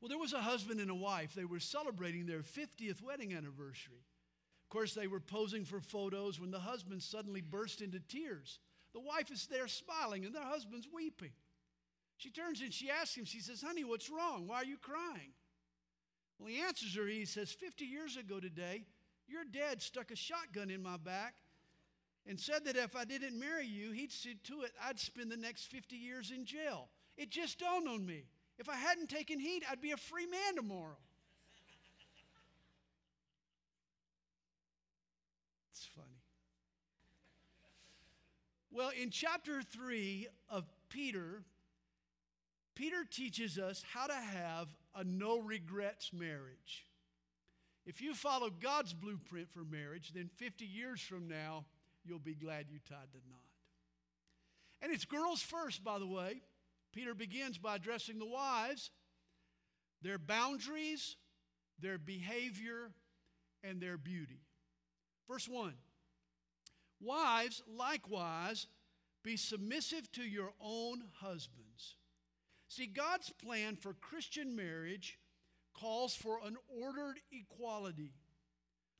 Well, there was a husband and a wife. They were celebrating their 50th wedding anniversary. Of course, they were posing for photos when the husband suddenly burst into tears. The wife is there smiling and the husband's weeping. She turns and she asks him, she says, Honey, what's wrong? Why are you crying? Well, he answers her, he says, 50 years ago today, your dad stuck a shotgun in my back and said that if I didn't marry you, he'd see to it I'd spend the next 50 years in jail. It just dawned on me. If I hadn't taken heed, I'd be a free man tomorrow. It's funny. Well, in chapter 3 of Peter, Peter teaches us how to have a no regrets marriage. If you follow God's blueprint for marriage, then 50 years from now, you'll be glad you tied the knot. And it's girls first, by the way. Peter begins by addressing the wives, their boundaries, their behavior, and their beauty. Verse 1 Wives, likewise, be submissive to your own husbands. See, God's plan for Christian marriage calls for an ordered equality.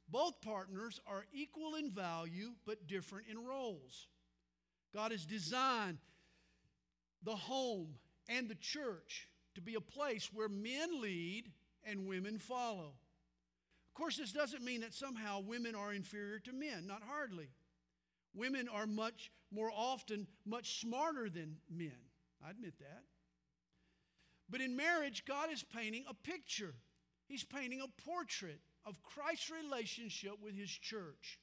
Both partners are equal in value but different in roles. God has designed the home, and the church to be a place where men lead and women follow. Of course, this doesn't mean that somehow women are inferior to men, not hardly. Women are much more often much smarter than men. I admit that. But in marriage, God is painting a picture. He's painting a portrait of Christ's relationship with his church.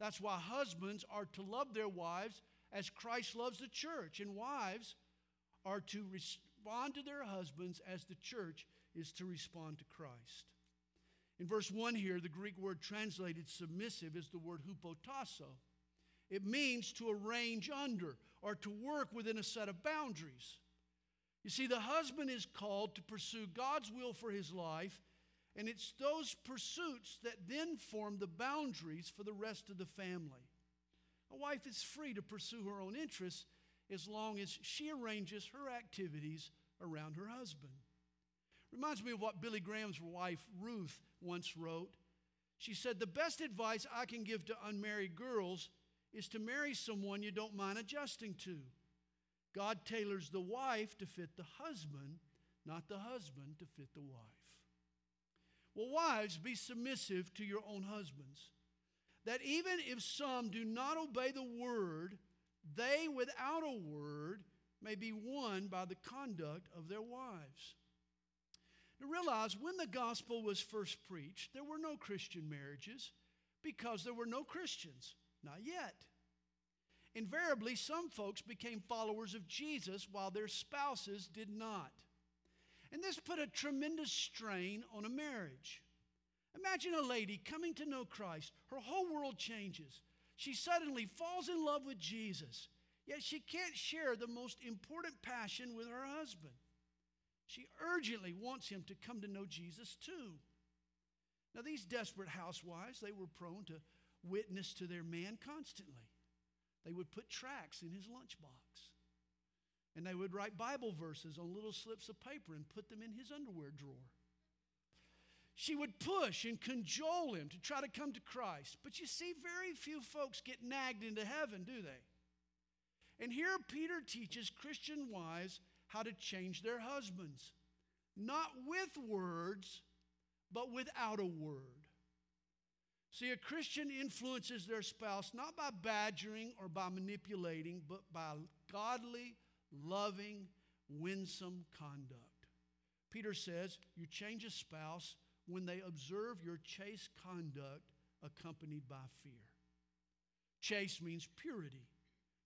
That's why husbands are to love their wives as Christ loves the church, and wives are to respond to their husbands as the church is to respond to Christ. In verse 1 here, the Greek word translated submissive is the word hupotasso. It means to arrange under or to work within a set of boundaries. You see, the husband is called to pursue God's will for his life, and it's those pursuits that then form the boundaries for the rest of the family. A wife is free to pursue her own interests as long as she arranges her activities around her husband. Reminds me of what Billy Graham's wife, Ruth, once wrote. She said, The best advice I can give to unmarried girls is to marry someone you don't mind adjusting to. God tailors the wife to fit the husband, not the husband to fit the wife. Well, wives, be submissive to your own husbands. That even if some do not obey the word, they without a word may be won by the conduct of their wives. Now realize when the gospel was first preached, there were no Christian marriages because there were no Christians. Not yet. Invariably, some folks became followers of Jesus while their spouses did not. And this put a tremendous strain on a marriage. Imagine a lady coming to know Christ, her whole world changes. She suddenly falls in love with Jesus, yet she can't share the most important passion with her husband. She urgently wants him to come to know Jesus too. Now, these desperate housewives, they were prone to witness to their man constantly. They would put tracts in his lunchbox. And they would write Bible verses on little slips of paper and put them in his underwear drawer. She would push and cajole him to try to come to Christ. But you see, very few folks get nagged into heaven, do they? And here Peter teaches Christian wives how to change their husbands, not with words, but without a word. See, a Christian influences their spouse not by badgering or by manipulating, but by godly, loving, winsome conduct. Peter says, You change a spouse when they observe your chaste conduct accompanied by fear. Chaste means purity.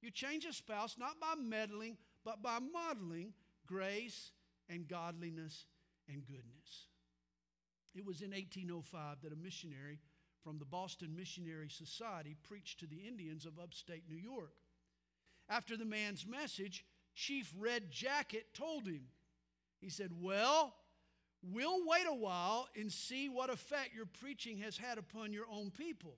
You change a spouse not by meddling, but by modeling grace and godliness and goodness. It was in 1805 that a missionary from the Boston Missionary Society preached to the Indians of upstate New York. After the man's message, Chief Red Jacket told him, he said, Well, We'll wait a while and see what effect your preaching has had upon your own people.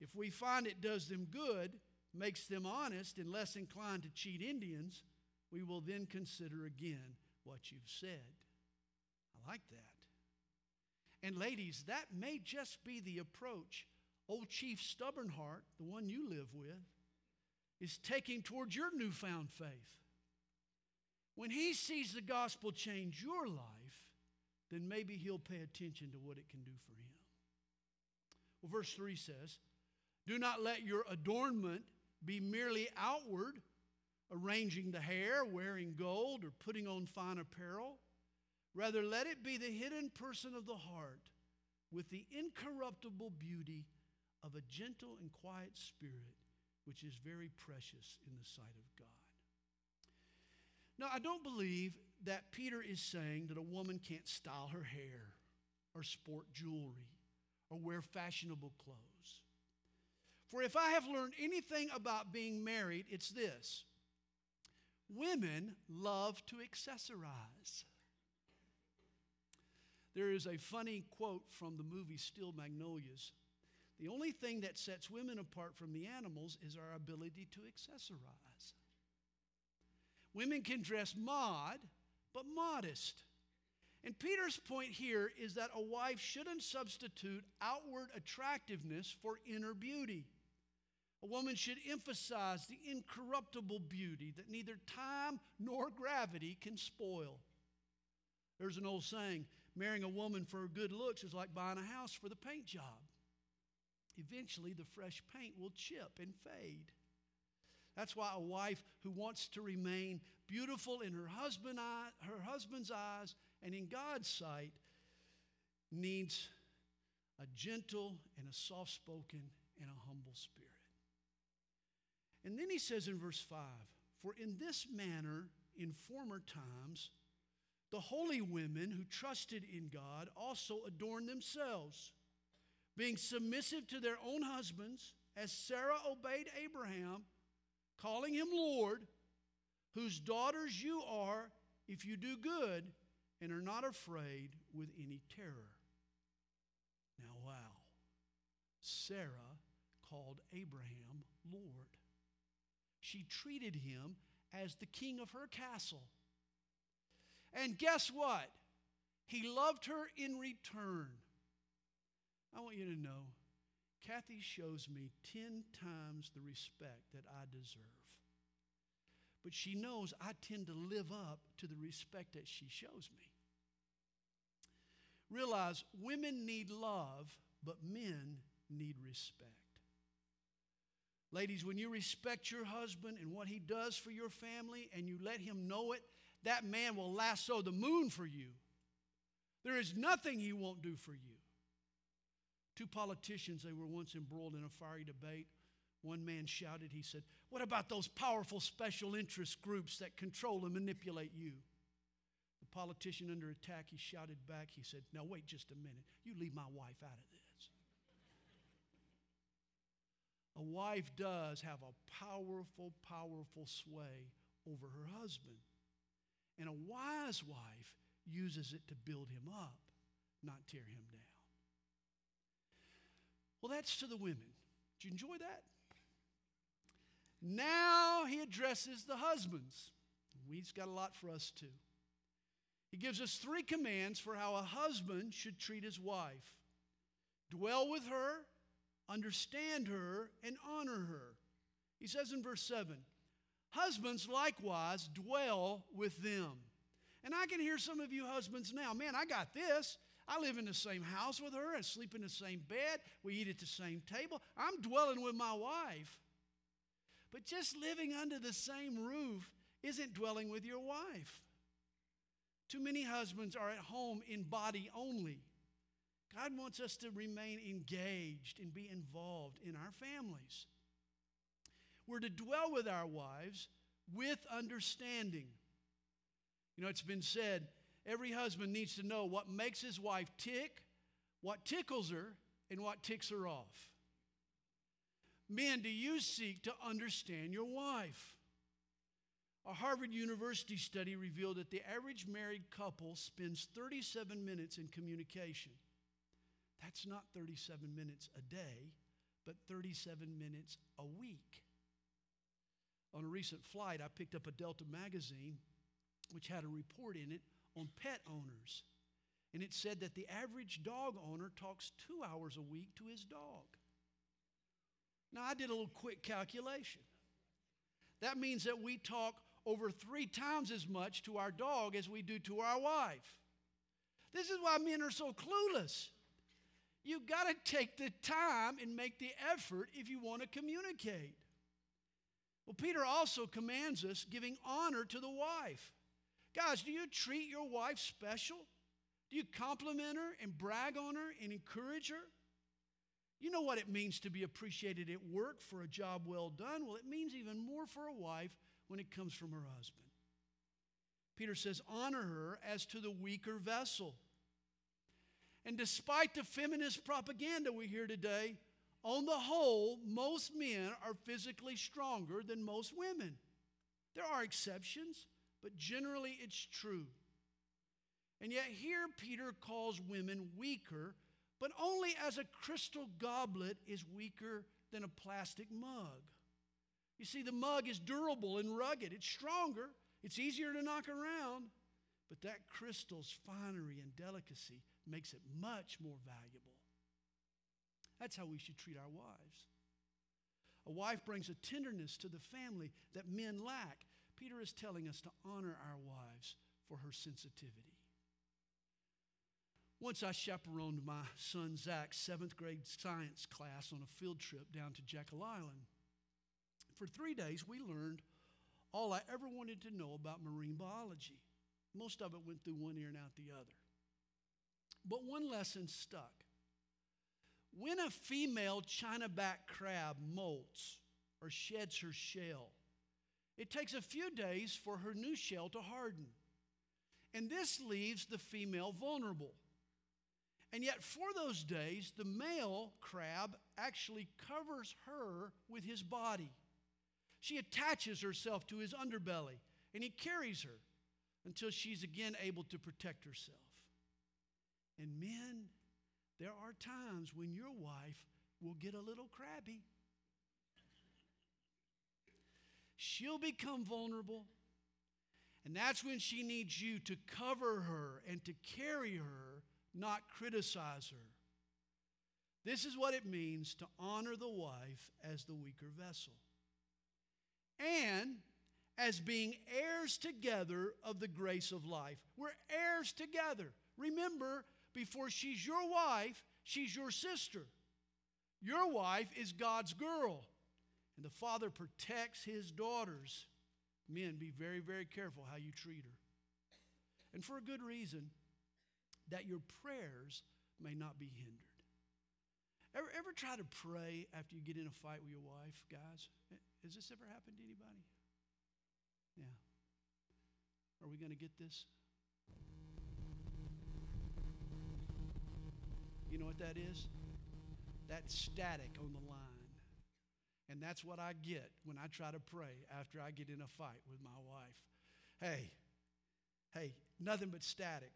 If we find it does them good, makes them honest, and less inclined to cheat Indians, we will then consider again what you've said. I like that. And ladies, that may just be the approach old Chief Stubbornheart, the one you live with, is taking towards your newfound faith. When he sees the gospel change your life, then maybe he'll pay attention to what it can do for him. Well, verse 3 says, Do not let your adornment be merely outward, arranging the hair, wearing gold, or putting on fine apparel. Rather, let it be the hidden person of the heart with the incorruptible beauty of a gentle and quiet spirit, which is very precious in the sight of God. Now, I don't believe that Peter is saying that a woman can't style her hair or sport jewelry or wear fashionable clothes. For if I have learned anything about being married, it's this women love to accessorize. There is a funny quote from the movie Steel Magnolias. The only thing that sets women apart from the animals is our ability to accessorize. Women can dress mod, but modest. And Peter's point here is that a wife shouldn't substitute outward attractiveness for inner beauty. A woman should emphasize the incorruptible beauty that neither time nor gravity can spoil. There's an old saying marrying a woman for her good looks is like buying a house for the paint job. Eventually, the fresh paint will chip and fade. That's why a wife who wants to remain beautiful in her, husband eye, her husband's eyes and in God's sight needs a gentle and a soft spoken and a humble spirit. And then he says in verse 5 For in this manner, in former times, the holy women who trusted in God also adorned themselves, being submissive to their own husbands, as Sarah obeyed Abraham calling him Lord, whose daughters you are if you do good and are not afraid with any terror. Now, wow. Sarah called Abraham Lord. She treated him as the king of her castle. And guess what? He loved her in return. I want you to know Kathy shows me 10 times the respect that I deserve. But she knows I tend to live up to the respect that she shows me. Realize women need love, but men need respect. Ladies, when you respect your husband and what he does for your family and you let him know it, that man will lasso the moon for you. There is nothing he won't do for you. Two politicians, they were once embroiled in a fiery debate. One man shouted, he said, What about those powerful special interest groups that control and manipulate you? The politician under attack, he shouted back, he said, Now wait just a minute. You leave my wife out of this. a wife does have a powerful, powerful sway over her husband. And a wise wife uses it to build him up, not tear him down. Well, that's to the women. Did you enjoy that? Now he addresses the husbands. He's got a lot for us too. He gives us three commands for how a husband should treat his wife dwell with her, understand her, and honor her. He says in verse 7 Husbands likewise dwell with them. And I can hear some of you husbands now, man, I got this. I live in the same house with her. I sleep in the same bed. We eat at the same table. I'm dwelling with my wife. But just living under the same roof isn't dwelling with your wife. Too many husbands are at home in body only. God wants us to remain engaged and be involved in our families. We're to dwell with our wives with understanding. You know, it's been said Every husband needs to know what makes his wife tick, what tickles her, and what ticks her off. Men, do you seek to understand your wife? A Harvard University study revealed that the average married couple spends 37 minutes in communication. That's not 37 minutes a day, but 37 minutes a week. On a recent flight, I picked up a Delta magazine which had a report in it on pet owners. And it said that the average dog owner talks two hours a week to his dog. Now, I did a little quick calculation. That means that we talk over three times as much to our dog as we do to our wife. This is why men are so clueless. You've got to take the time and make the effort if you want to communicate. Well, Peter also commands us giving honor to the wife. Guys, do you treat your wife special? Do you compliment her and brag on her and encourage her? You know what it means to be appreciated at work for a job well done? Well, it means even more for a wife when it comes from her husband. Peter says, honor her as to the weaker vessel. And despite the feminist propaganda we hear today, on the whole, most men are physically stronger than most women. There are exceptions, but generally it's true. And yet, here Peter calls women weaker, but only as a crystal goblet is weaker than a plastic mug. You see, the mug is durable and rugged, it's stronger, it's easier to knock around, but that crystal's finery and delicacy makes it much more valuable. That's how we should treat our wives. A wife brings a tenderness to the family that men lack. Peter is telling us to honor our wives for her sensitivity. Once I chaperoned my son Zach's seventh grade science class on a field trip down to Jekyll Island. For three days, we learned all I ever wanted to know about marine biology. Most of it went through one ear and out the other. But one lesson stuck. When a female chinaback crab molts or sheds her shell, it takes a few days for her new shell to harden. And this leaves the female vulnerable. And yet, for those days, the male crab actually covers her with his body. She attaches herself to his underbelly, and he carries her until she's again able to protect herself. And men, there are times when your wife will get a little crabby. She'll become vulnerable. And that's when she needs you to cover her and to carry her, not criticize her. This is what it means to honor the wife as the weaker vessel. And as being heirs together of the grace of life. We're heirs together. Remember, before she's your wife, she's your sister. Your wife is God's girl. And the father protects his daughters. Men, be very, very careful how you treat her. And for a good reason, that your prayers may not be hindered. Ever, ever try to pray after you get in a fight with your wife, guys? Has this ever happened to anybody? Yeah. Are we going to get this? You know what that is? That's static on the line. And that's what I get when I try to pray after I get in a fight with my wife. Hey, hey, nothing but static.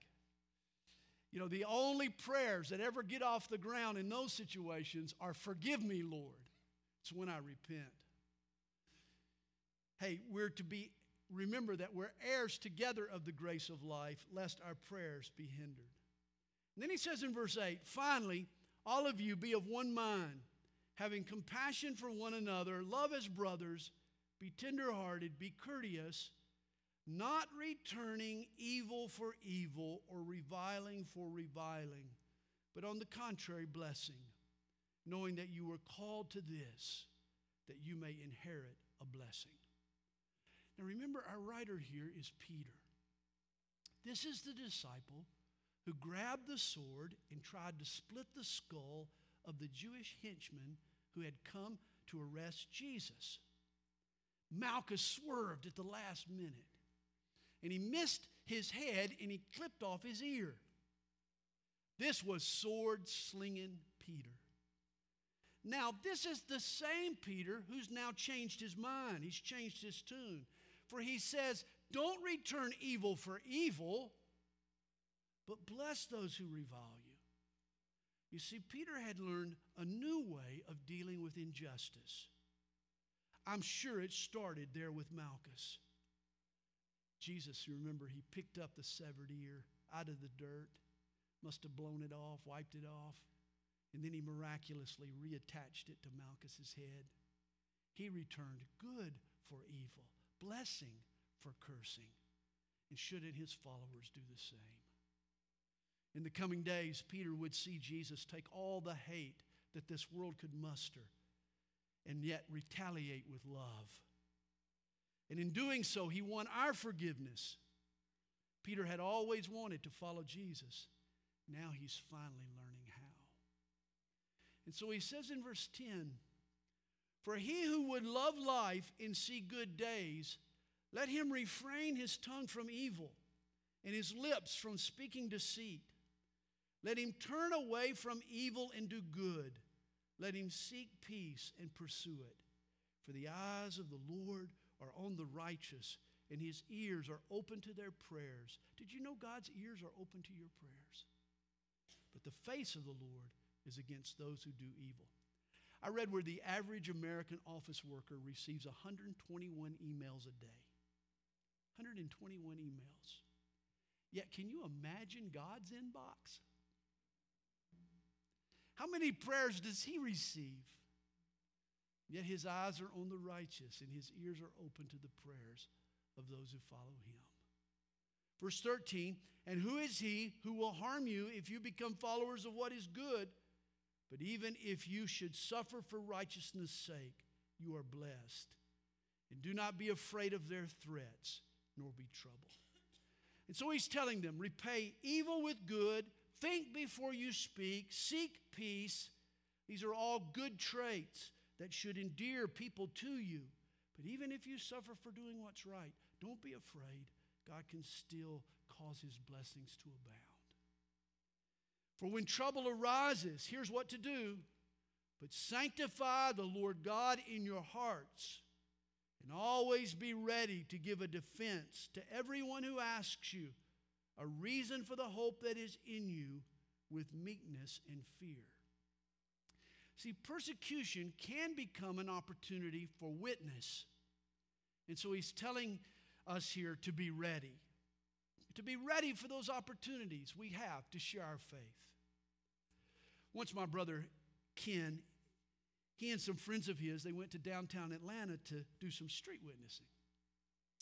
You know, the only prayers that ever get off the ground in those situations are, Forgive me, Lord. It's when I repent. Hey, we're to be, remember that we're heirs together of the grace of life, lest our prayers be hindered. And then he says in verse 8, finally, all of you be of one mind, having compassion for one another, love as brothers, be tenderhearted, be courteous, not returning evil for evil or reviling for reviling, but on the contrary, blessing, knowing that you were called to this, that you may inherit a blessing. Now remember, our writer here is Peter. This is the disciple who grabbed the sword and tried to split the skull of the Jewish henchman who had come to arrest Jesus. Malchus swerved at the last minute and he missed his head and he clipped off his ear. This was sword slinging Peter. Now, this is the same Peter who's now changed his mind. He's changed his tune. For he says, Don't return evil for evil, but bless those who revile you. See, Peter had learned a new way of dealing with injustice. I'm sure it started there with Malchus. Jesus, you remember, he picked up the severed ear out of the dirt, must have blown it off, wiped it off, and then he miraculously reattached it to Malchus's head. He returned good for evil, blessing for cursing. And shouldn't his followers do the same? In the coming days, Peter would see Jesus take all the hate that this world could muster and yet retaliate with love. And in doing so, he won our forgiveness. Peter had always wanted to follow Jesus. Now he's finally learning how. And so he says in verse 10 For he who would love life and see good days, let him refrain his tongue from evil and his lips from speaking deceit. Let him turn away from evil and do good. Let him seek peace and pursue it. For the eyes of the Lord are on the righteous, and his ears are open to their prayers. Did you know God's ears are open to your prayers? But the face of the Lord is against those who do evil. I read where the average American office worker receives 121 emails a day. 121 emails. Yet, can you imagine God's inbox? How many prayers does he receive? Yet his eyes are on the righteous and his ears are open to the prayers of those who follow him. Verse 13, and who is he who will harm you if you become followers of what is good? But even if you should suffer for righteousness' sake, you are blessed. And do not be afraid of their threats, nor be troubled. And so he's telling them repay evil with good Think before you speak, seek peace. These are all good traits that should endear people to you. But even if you suffer for doing what's right, don't be afraid. God can still cause his blessings to abound. For when trouble arises, here's what to do. But sanctify the Lord God in your hearts, and always be ready to give a defense to everyone who asks you a reason for the hope that is in you with meekness and fear. See, persecution can become an opportunity for witness. And so he's telling us here to be ready, to be ready for those opportunities we have to share our faith. Once my brother Ken, he and some friends of his, they went to downtown Atlanta to do some street witnessing.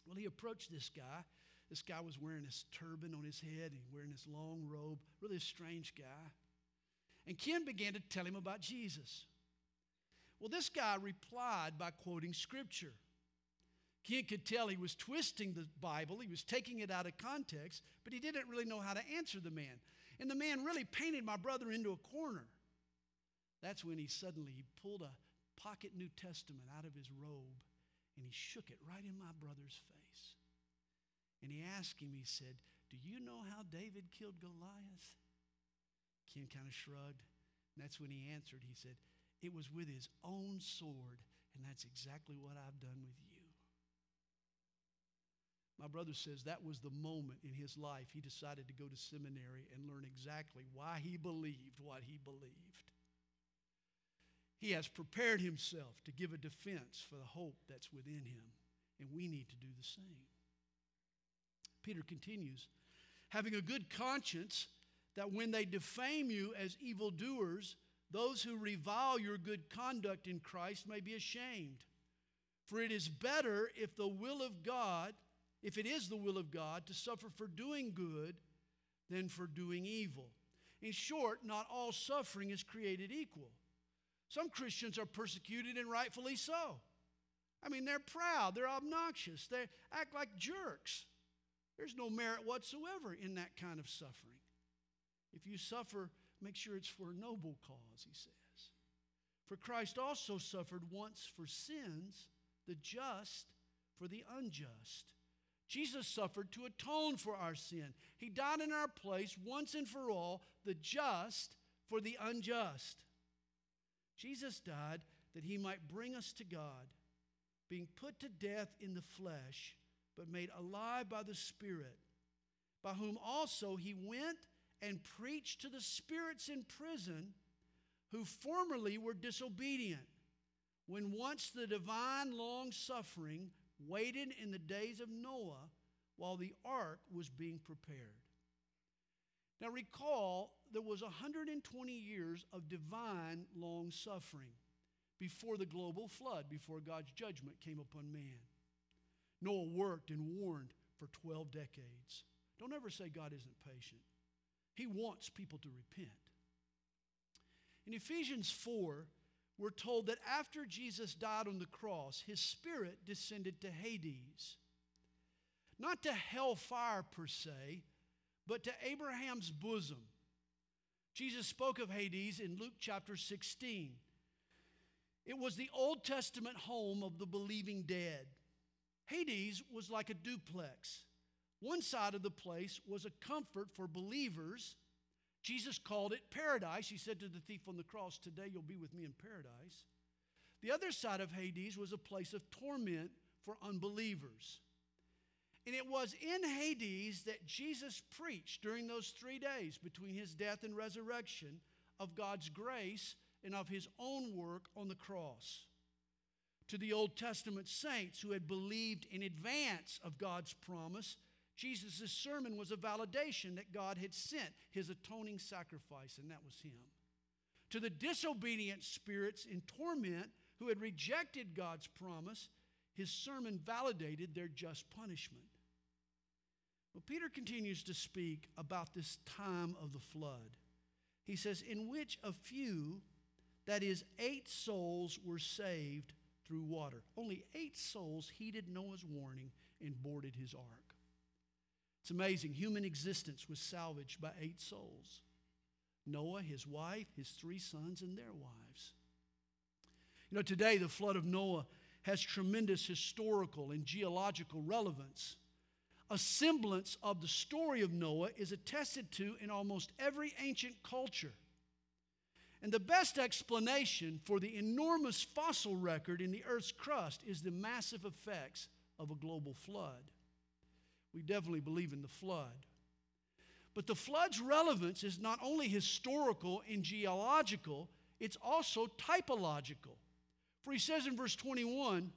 Well, he approached this guy this guy was wearing this turban on his head and wearing this long robe, really a strange guy. And Ken began to tell him about Jesus. Well, this guy replied by quoting scripture. Ken could tell he was twisting the Bible, he was taking it out of context, but he didn't really know how to answer the man. And the man really painted my brother into a corner. That's when he suddenly he pulled a pocket New Testament out of his robe and he shook it right in my brother's face. And he asked him, he said, Do you know how David killed Goliath? Ken kind of shrugged. And that's when he answered. He said, It was with his own sword, and that's exactly what I've done with you. My brother says that was the moment in his life he decided to go to seminary and learn exactly why he believed what he believed. He has prepared himself to give a defense for the hope that's within him, and we need to do the same. Peter continues, having a good conscience that when they defame you as evildoers, those who revile your good conduct in Christ may be ashamed. For it is better if the will of God, if it is the will of God, to suffer for doing good than for doing evil. In short, not all suffering is created equal. Some Christians are persecuted, and rightfully so. I mean, they're proud, they're obnoxious, they act like jerks. There's no merit whatsoever in that kind of suffering. If you suffer, make sure it's for a noble cause, he says. For Christ also suffered once for sins, the just for the unjust. Jesus suffered to atone for our sin. He died in our place once and for all, the just for the unjust. Jesus died that he might bring us to God, being put to death in the flesh but made alive by the Spirit, by whom also he went and preached to the spirits in prison who formerly were disobedient, when once the divine long suffering waited in the days of Noah while the ark was being prepared. Now recall, there was 120 years of divine long suffering before the global flood, before God's judgment came upon man. Noah worked and warned for 12 decades. Don't ever say God isn't patient. He wants people to repent. In Ephesians 4, we're told that after Jesus died on the cross, his spirit descended to Hades. Not to hellfire per se, but to Abraham's bosom. Jesus spoke of Hades in Luke chapter 16. It was the Old Testament home of the believing dead. Hades was like a duplex. One side of the place was a comfort for believers. Jesus called it paradise. He said to the thief on the cross, Today you'll be with me in paradise. The other side of Hades was a place of torment for unbelievers. And it was in Hades that Jesus preached during those three days between his death and resurrection of God's grace and of his own work on the cross. To the Old Testament saints who had believed in advance of God's promise, Jesus' sermon was a validation that God had sent his atoning sacrifice, and that was him. To the disobedient spirits in torment who had rejected God's promise, his sermon validated their just punishment. Well, Peter continues to speak about this time of the flood. He says, In which a few, that is, eight souls, were saved through water. Only eight souls heeded Noah's warning and boarded his ark. It's amazing. Human existence was salvaged by eight souls Noah, his wife, his three sons, and their wives. You know, today the flood of Noah has tremendous historical and geological relevance a semblance of the story of Noah is attested to in almost every ancient culture. And the best explanation for the enormous fossil record in the Earth's crust is the massive effects of a global flood. We definitely believe in the flood. But the flood's relevance is not only historical and geological, it's also typological. For he says in verse 21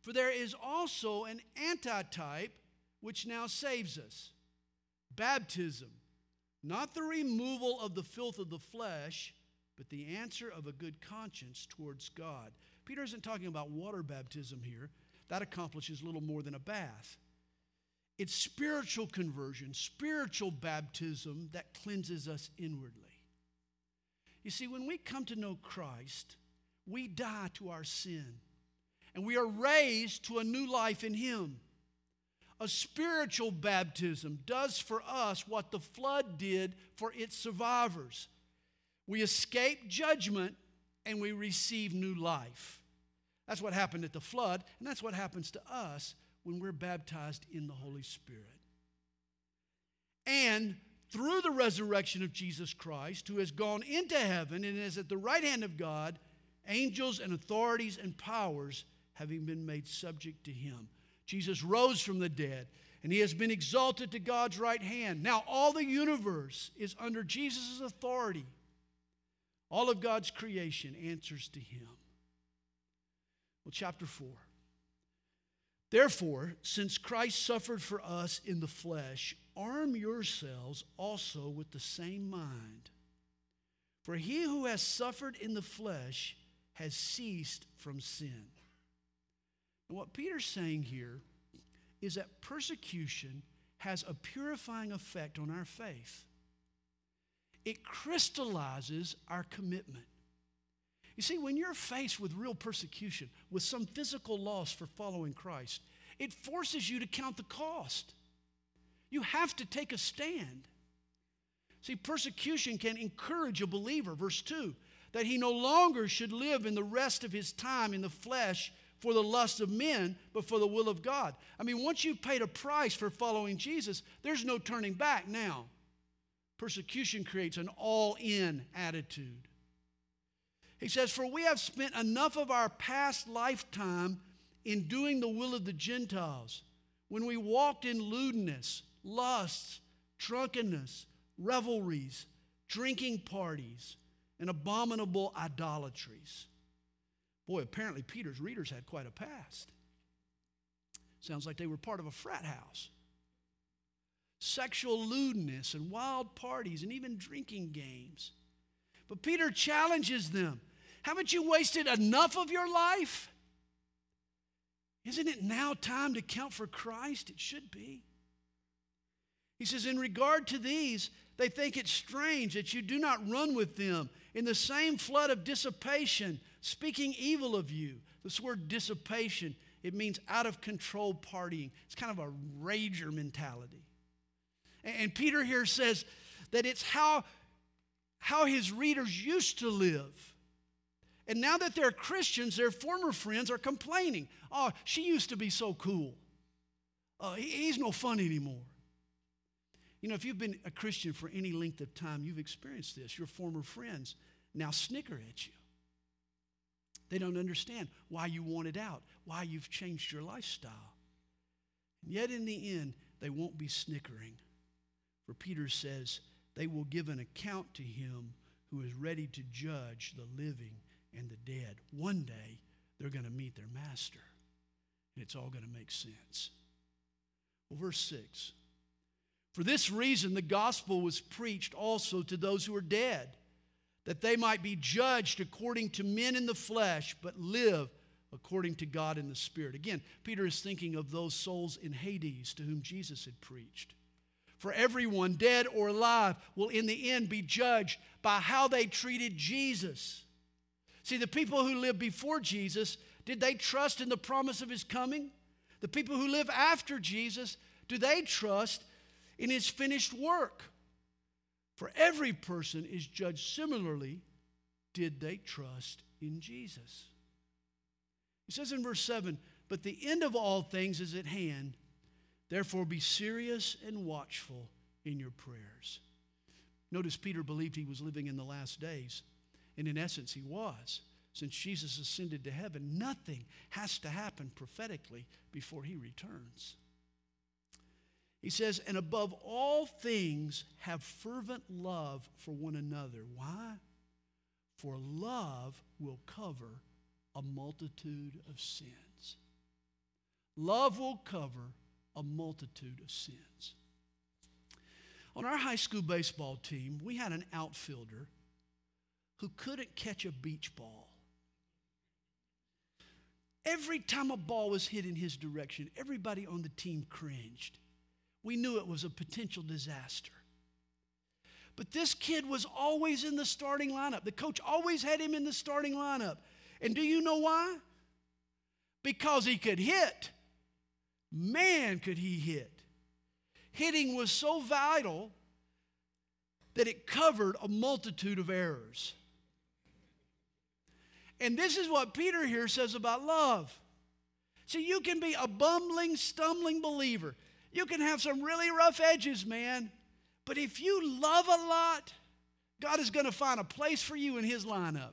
For there is also an antitype which now saves us. Baptism, not the removal of the filth of the flesh, but the answer of a good conscience towards God. Peter isn't talking about water baptism here. That accomplishes little more than a bath. It's spiritual conversion, spiritual baptism that cleanses us inwardly. You see, when we come to know Christ, we die to our sin and we are raised to a new life in Him. A spiritual baptism does for us what the flood did for its survivors. We escape judgment and we receive new life. That's what happened at the flood, and that's what happens to us when we're baptized in the Holy Spirit. And through the resurrection of Jesus Christ, who has gone into heaven and is at the right hand of God, angels and authorities and powers having been made subject to him. Jesus rose from the dead and he has been exalted to God's right hand. Now, all the universe is under Jesus' authority. All of God's creation answers to him. Well, chapter 4. Therefore, since Christ suffered for us in the flesh, arm yourselves also with the same mind. For he who has suffered in the flesh has ceased from sin what Peter's saying here is that persecution has a purifying effect on our faith. It crystallizes our commitment. You see, when you're faced with real persecution, with some physical loss for following Christ, it forces you to count the cost. You have to take a stand. See, persecution can encourage a believer, verse 2, that he no longer should live in the rest of his time in the flesh for the lust of men, but for the will of God. I mean, once you've paid a price for following Jesus, there's no turning back now. Persecution creates an all in attitude. He says, For we have spent enough of our past lifetime in doing the will of the Gentiles when we walked in lewdness, lusts, drunkenness, revelries, drinking parties, and abominable idolatries. Boy, apparently Peter's readers had quite a past. Sounds like they were part of a frat house. sexual lewdness and wild parties and even drinking games. But Peter challenges them Haven't you wasted enough of your life? Isn't it now time to count for Christ? It should be. He says, In regard to these, they think it strange that you do not run with them in the same flood of dissipation, speaking evil of you. This word dissipation, it means out of control partying. It's kind of a rager mentality. And Peter here says that it's how, how his readers used to live. And now that they're Christians, their former friends are complaining. Oh, she used to be so cool. Oh, he, he's no fun anymore. You know, if you've been a Christian for any length of time, you've experienced this. Your former friends now snicker at you. They don't understand why you wanted out, why you've changed your lifestyle. And yet, in the end, they won't be snickering. For Peter says, they will give an account to him who is ready to judge the living and the dead. One day, they're going to meet their master, and it's all going to make sense. Well, verse 6 For this reason, the gospel was preached also to those who are dead, that they might be judged according to men in the flesh, but live according to God in the Spirit. Again, Peter is thinking of those souls in Hades to whom Jesus had preached. For everyone, dead or alive, will in the end be judged by how they treated Jesus. See, the people who lived before Jesus, did they trust in the promise of his coming? The people who live after Jesus, do they trust in his finished work? For every person is judged similarly. Did they trust in Jesus? He says in verse 7 But the end of all things is at hand. Therefore, be serious and watchful in your prayers. Notice Peter believed he was living in the last days. And in essence, he was. Since Jesus ascended to heaven, nothing has to happen prophetically before he returns. He says, and above all things, have fervent love for one another. Why? For love will cover a multitude of sins. Love will cover a multitude of sins. On our high school baseball team, we had an outfielder who couldn't catch a beach ball. Every time a ball was hit in his direction, everybody on the team cringed. We knew it was a potential disaster. But this kid was always in the starting lineup. The coach always had him in the starting lineup. And do you know why? Because he could hit. Man, could he hit. Hitting was so vital that it covered a multitude of errors. And this is what Peter here says about love. See, you can be a bumbling, stumbling believer. You can have some really rough edges, man. But if you love a lot, God is going to find a place for you in His lineup.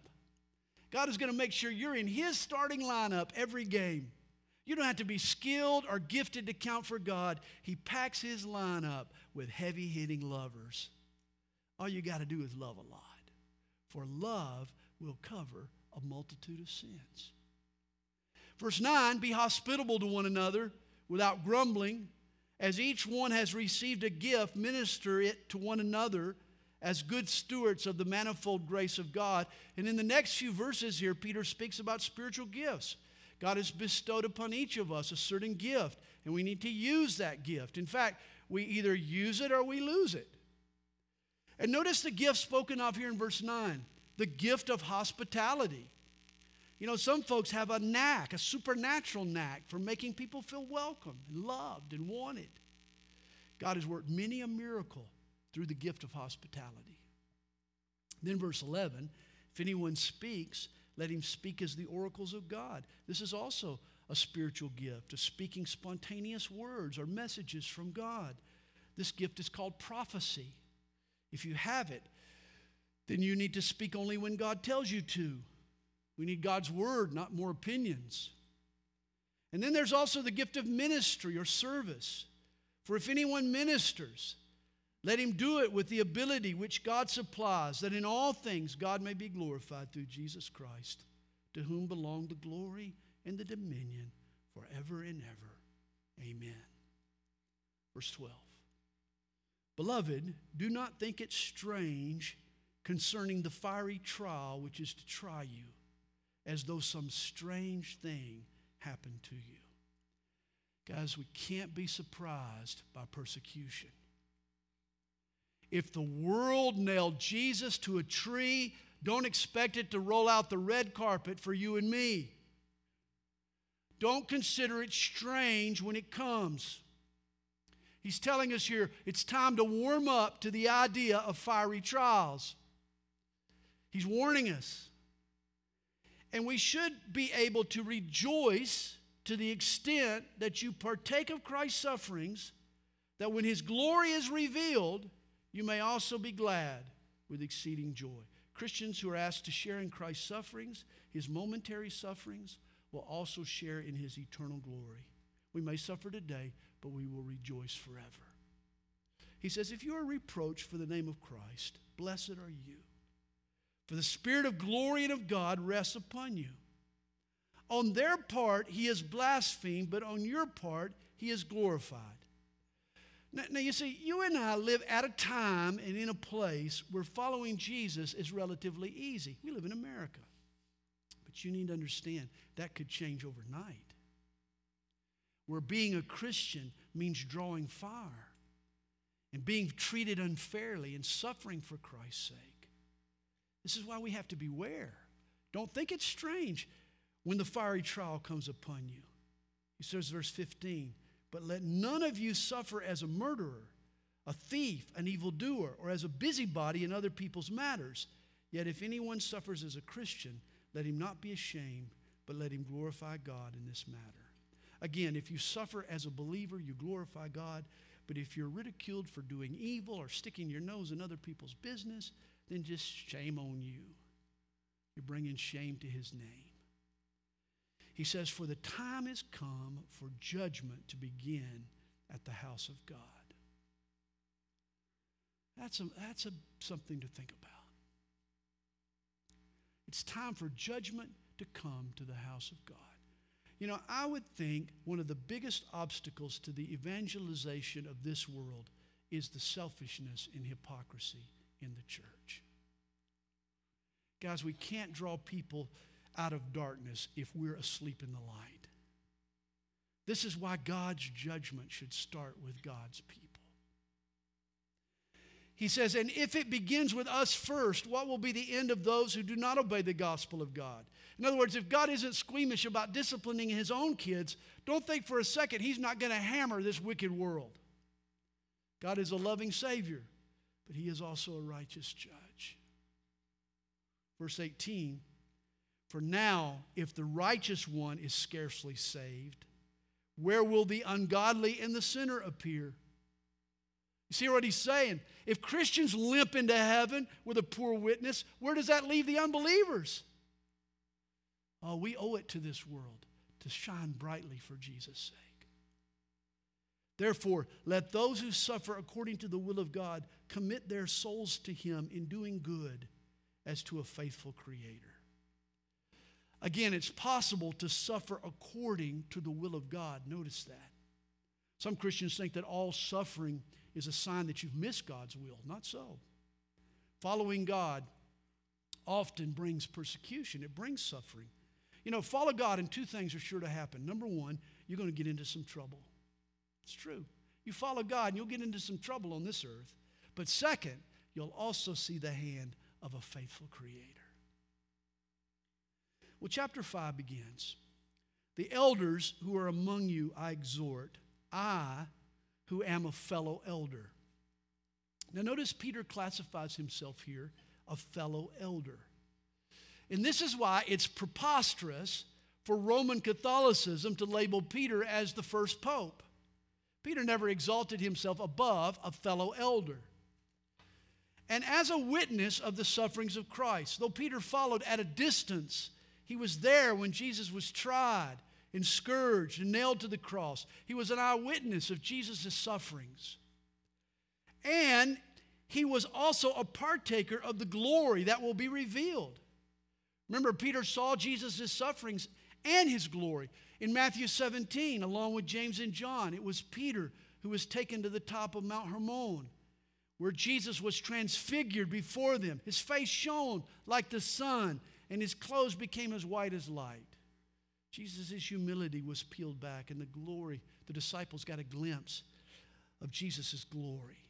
God is going to make sure you're in His starting lineup every game. You don't have to be skilled or gifted to count for God. He packs His lineup with heavy hitting lovers. All you got to do is love a lot, for love will cover a multitude of sins. Verse 9 Be hospitable to one another without grumbling. As each one has received a gift, minister it to one another as good stewards of the manifold grace of God. And in the next few verses here, Peter speaks about spiritual gifts. God has bestowed upon each of us a certain gift, and we need to use that gift. In fact, we either use it or we lose it. And notice the gift spoken of here in verse 9 the gift of hospitality. You know, some folks have a knack, a supernatural knack for making people feel welcome and loved and wanted. God has worked many a miracle through the gift of hospitality. Then, verse 11 if anyone speaks, let him speak as the oracles of God. This is also a spiritual gift of speaking spontaneous words or messages from God. This gift is called prophecy. If you have it, then you need to speak only when God tells you to. We need God's word, not more opinions. And then there's also the gift of ministry or service. For if anyone ministers, let him do it with the ability which God supplies, that in all things God may be glorified through Jesus Christ, to whom belong the glory and the dominion forever and ever. Amen. Verse 12. Beloved, do not think it strange concerning the fiery trial which is to try you, as though some strange thing happened to you. Guys, we can't be surprised by persecution. If the world nailed Jesus to a tree, don't expect it to roll out the red carpet for you and me. Don't consider it strange when it comes. He's telling us here it's time to warm up to the idea of fiery trials. He's warning us. And we should be able to rejoice to the extent that you partake of Christ's sufferings, that when his glory is revealed, you may also be glad with exceeding joy. Christians who are asked to share in Christ's sufferings, his momentary sufferings, will also share in his eternal glory. We may suffer today, but we will rejoice forever. He says, If you are reproached for the name of Christ, blessed are you. For the Spirit of glory and of God rests upon you. On their part, he is blasphemed, but on your part, he is glorified. Now, now, you see, you and I live at a time and in a place where following Jesus is relatively easy. We live in America. But you need to understand that could change overnight. Where being a Christian means drawing fire and being treated unfairly and suffering for Christ's sake. This is why we have to beware. Don't think it's strange when the fiery trial comes upon you. He says, verse 15, but let none of you suffer as a murderer, a thief, an evildoer, or as a busybody in other people's matters. Yet if anyone suffers as a Christian, let him not be ashamed, but let him glorify God in this matter. Again, if you suffer as a believer, you glorify God. But if you're ridiculed for doing evil or sticking your nose in other people's business, then just shame on you. You're bringing shame to his name. He says, For the time has come for judgment to begin at the house of God. That's, a, that's a, something to think about. It's time for judgment to come to the house of God. You know, I would think one of the biggest obstacles to the evangelization of this world is the selfishness and hypocrisy in the church. Guys, we can't draw people out of darkness if we're asleep in the light. This is why God's judgment should start with God's people. He says, and if it begins with us first, what will be the end of those who do not obey the gospel of God? In other words, if God isn't squeamish about disciplining his own kids, don't think for a second he's not going to hammer this wicked world. God is a loving Savior, but he is also a righteous judge. Verse 18 For now, if the righteous one is scarcely saved, where will the ungodly and the sinner appear? You see what he's saying? If Christians limp into heaven with a poor witness, where does that leave the unbelievers? Oh, we owe it to this world to shine brightly for Jesus' sake. Therefore, let those who suffer according to the will of God commit their souls to Him in doing good as to a faithful Creator. Again, it's possible to suffer according to the will of God. Notice that. Some Christians think that all suffering is a sign that you've missed God's will. Not so. Following God often brings persecution, it brings suffering. You know, follow God, and two things are sure to happen. Number one, you're going to get into some trouble. It's true. You follow God, and you'll get into some trouble on this earth. But second, you'll also see the hand of a faithful Creator. Well, chapter 5 begins. The elders who are among you, I exhort, I who am a fellow elder. Now, notice Peter classifies himself here a fellow elder. And this is why it's preposterous for Roman Catholicism to label Peter as the first pope. Peter never exalted himself above a fellow elder. And as a witness of the sufferings of Christ, though Peter followed at a distance, he was there when Jesus was tried and scourged and nailed to the cross. He was an eyewitness of Jesus' sufferings. And he was also a partaker of the glory that will be revealed. Remember, Peter saw Jesus' sufferings and his glory. In Matthew 17, along with James and John, it was Peter who was taken to the top of Mount Hermon. where Jesus was transfigured before them. His face shone like the sun, and his clothes became as white as light. Jesus' humility was peeled back, and the glory, the disciples got a glimpse of Jesus' glory.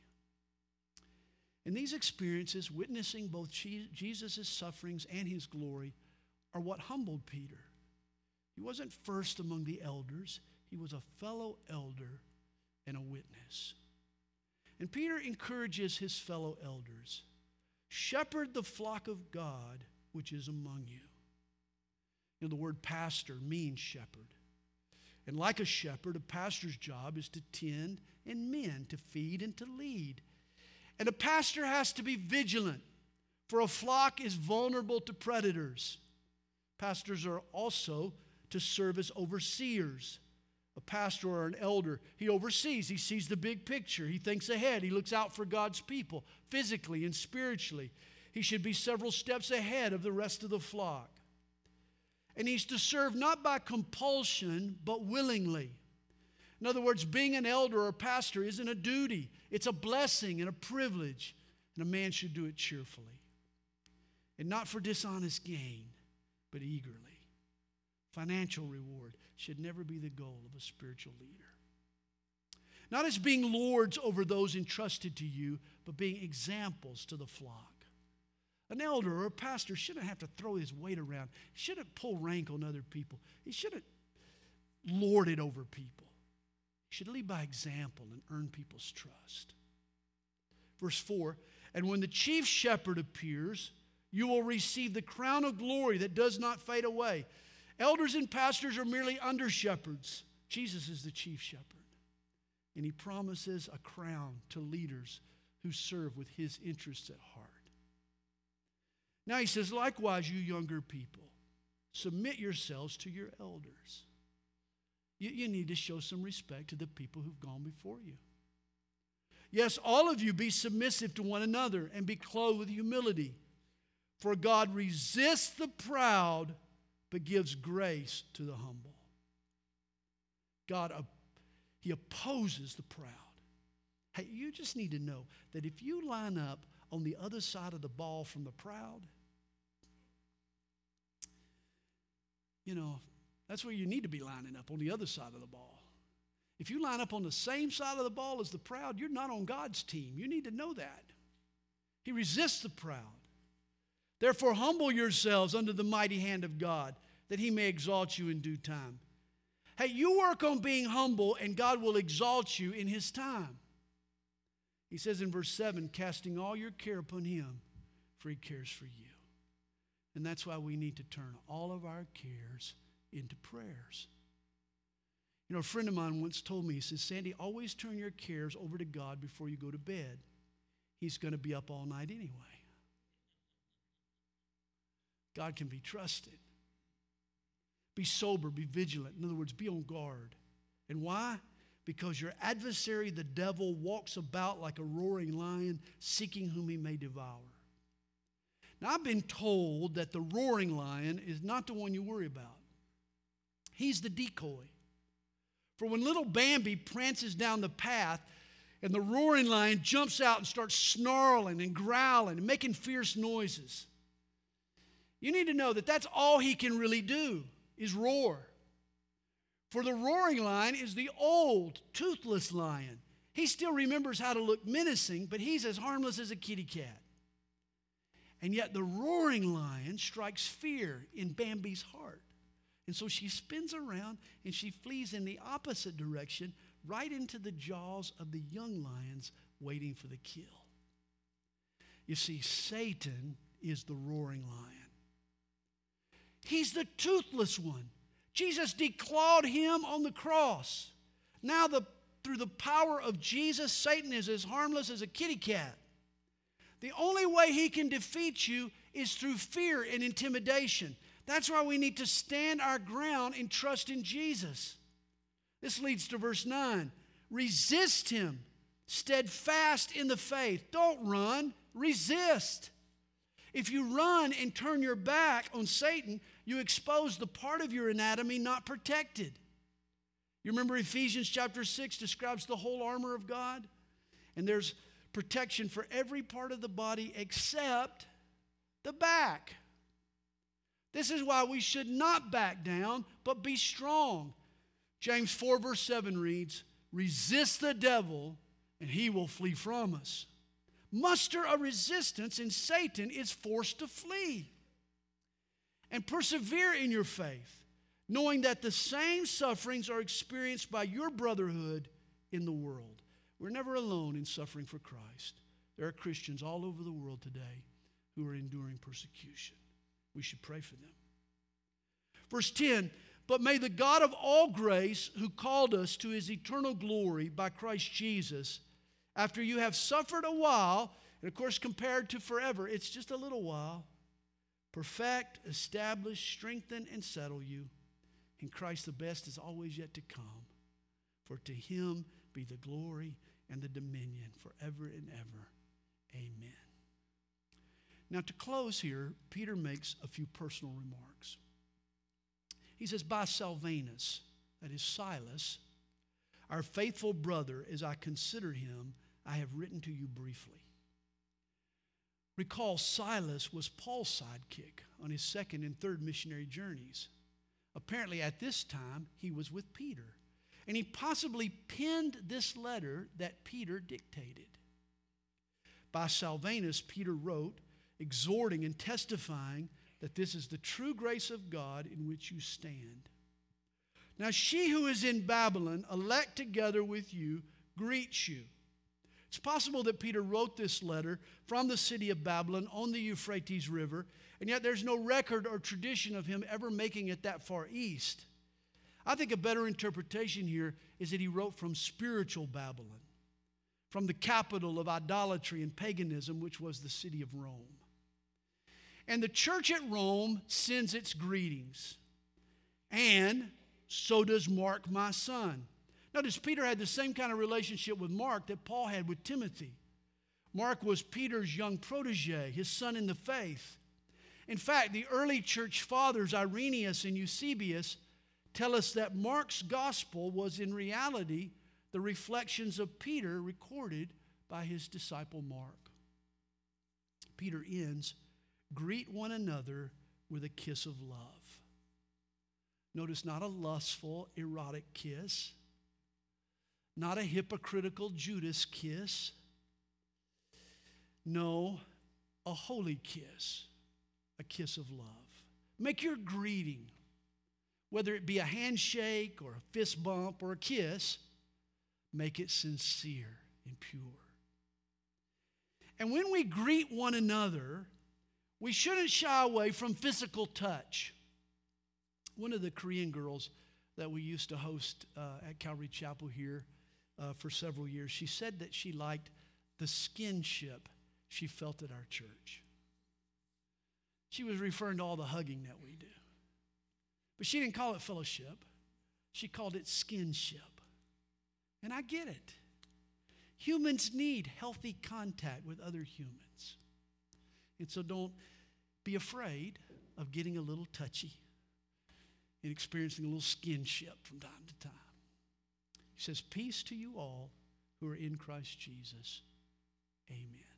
And these experiences, witnessing both Jesus' sufferings and his glory, are what humbled Peter. He wasn't first among the elders, he was a fellow elder and a witness. And Peter encourages his fellow elders shepherd the flock of God which is among you. You know, the word pastor means shepherd. And like a shepherd, a pastor's job is to tend and mend, to feed and to lead. And a pastor has to be vigilant, for a flock is vulnerable to predators. Pastors are also to serve as overseers. A pastor or an elder, he oversees, he sees the big picture, he thinks ahead, he looks out for God's people, physically and spiritually. He should be several steps ahead of the rest of the flock. And he's to serve not by compulsion, but willingly. In other words, being an elder or pastor isn't a duty, it's a blessing and a privilege, and a man should do it cheerfully. And not for dishonest gain, but eagerly. Financial reward should never be the goal of a spiritual leader. Not as being lords over those entrusted to you, but being examples to the flock. An elder or a pastor shouldn't have to throw his weight around. He shouldn't pull rank on other people. He shouldn't lord it over people. He should lead by example and earn people's trust. Verse 4 And when the chief shepherd appears, you will receive the crown of glory that does not fade away. Elders and pastors are merely under shepherds. Jesus is the chief shepherd. And he promises a crown to leaders who serve with his interests at heart. Now he says, likewise, you younger people, submit yourselves to your elders. You, you need to show some respect to the people who've gone before you. Yes, all of you be submissive to one another and be clothed with humility. For God resists the proud, but gives grace to the humble. God, uh, He opposes the proud. Hey, you just need to know that if you line up on the other side of the ball from the proud, you know, that's where you need to be lining up on the other side of the ball. If you line up on the same side of the ball as the proud, you're not on God's team. You need to know that. He resists the proud. Therefore, humble yourselves under the mighty hand of God, that he may exalt you in due time. Hey, you work on being humble, and God will exalt you in his time. He says in verse 7 casting all your care upon him, for he cares for you. And that's why we need to turn all of our cares into prayers. You know, a friend of mine once told me, he says, Sandy, always turn your cares over to God before you go to bed. He's going to be up all night anyway. God can be trusted. Be sober, be vigilant. In other words, be on guard. And why? Because your adversary, the devil, walks about like a roaring lion, seeking whom he may devour. Now, I've been told that the roaring lion is not the one you worry about, he's the decoy. For when little Bambi prances down the path, and the roaring lion jumps out and starts snarling and growling and making fierce noises. You need to know that that's all he can really do is roar. For the roaring lion is the old, toothless lion. He still remembers how to look menacing, but he's as harmless as a kitty cat. And yet the roaring lion strikes fear in Bambi's heart. And so she spins around and she flees in the opposite direction, right into the jaws of the young lions waiting for the kill. You see, Satan is the roaring lion. He's the toothless one. Jesus declawed him on the cross. Now, the, through the power of Jesus, Satan is as harmless as a kitty cat. The only way he can defeat you is through fear and intimidation. That's why we need to stand our ground and trust in Jesus. This leads to verse 9 resist him, steadfast in the faith. Don't run, resist. If you run and turn your back on Satan, you expose the part of your anatomy not protected. You remember Ephesians chapter 6 describes the whole armor of God? And there's protection for every part of the body except the back. This is why we should not back down, but be strong. James 4, verse 7 reads, Resist the devil, and he will flee from us. Muster a resistance, and Satan is forced to flee. And persevere in your faith, knowing that the same sufferings are experienced by your brotherhood in the world. We're never alone in suffering for Christ. There are Christians all over the world today who are enduring persecution. We should pray for them. Verse 10 But may the God of all grace, who called us to his eternal glory by Christ Jesus, after you have suffered a while, and of course, compared to forever, it's just a little while, perfect, establish, strengthen, and settle you. In Christ, the best is always yet to come. For to him be the glory and the dominion forever and ever. Amen. Now, to close here, Peter makes a few personal remarks. He says, By Silvanus, that is Silas, our faithful brother, as I consider him, I have written to you briefly. Recall, Silas was Paul's sidekick on his second and third missionary journeys. Apparently, at this time, he was with Peter. And he possibly penned this letter that Peter dictated. By Silvanus, Peter wrote, exhorting and testifying that this is the true grace of God in which you stand. Now, she who is in Babylon, elect together with you, greets you. It's possible that Peter wrote this letter from the city of Babylon on the Euphrates River, and yet there's no record or tradition of him ever making it that far east. I think a better interpretation here is that he wrote from spiritual Babylon, from the capital of idolatry and paganism, which was the city of Rome. And the church at Rome sends its greetings. And so does Mark, my son. Notice Peter had the same kind of relationship with Mark that Paul had with Timothy. Mark was Peter's young protege, his son in the faith. In fact, the early church fathers, Irenaeus and Eusebius, tell us that Mark's gospel was in reality the reflections of Peter recorded by his disciple Mark. Peter ends Greet one another with a kiss of love. Notice not a lustful, erotic kiss, not a hypocritical Judas kiss. No, a holy kiss, a kiss of love. Make your greeting, whether it be a handshake or a fist bump or a kiss, make it sincere and pure. And when we greet one another, we shouldn't shy away from physical touch. One of the Korean girls that we used to host uh, at Calvary Chapel here uh, for several years, she said that she liked the skinship she felt at our church. She was referring to all the hugging that we do. But she didn't call it fellowship, she called it skinship. And I get it. Humans need healthy contact with other humans. And so don't be afraid of getting a little touchy and experiencing a little skinship from time to time. He says, Peace to you all who are in Christ Jesus. Amen.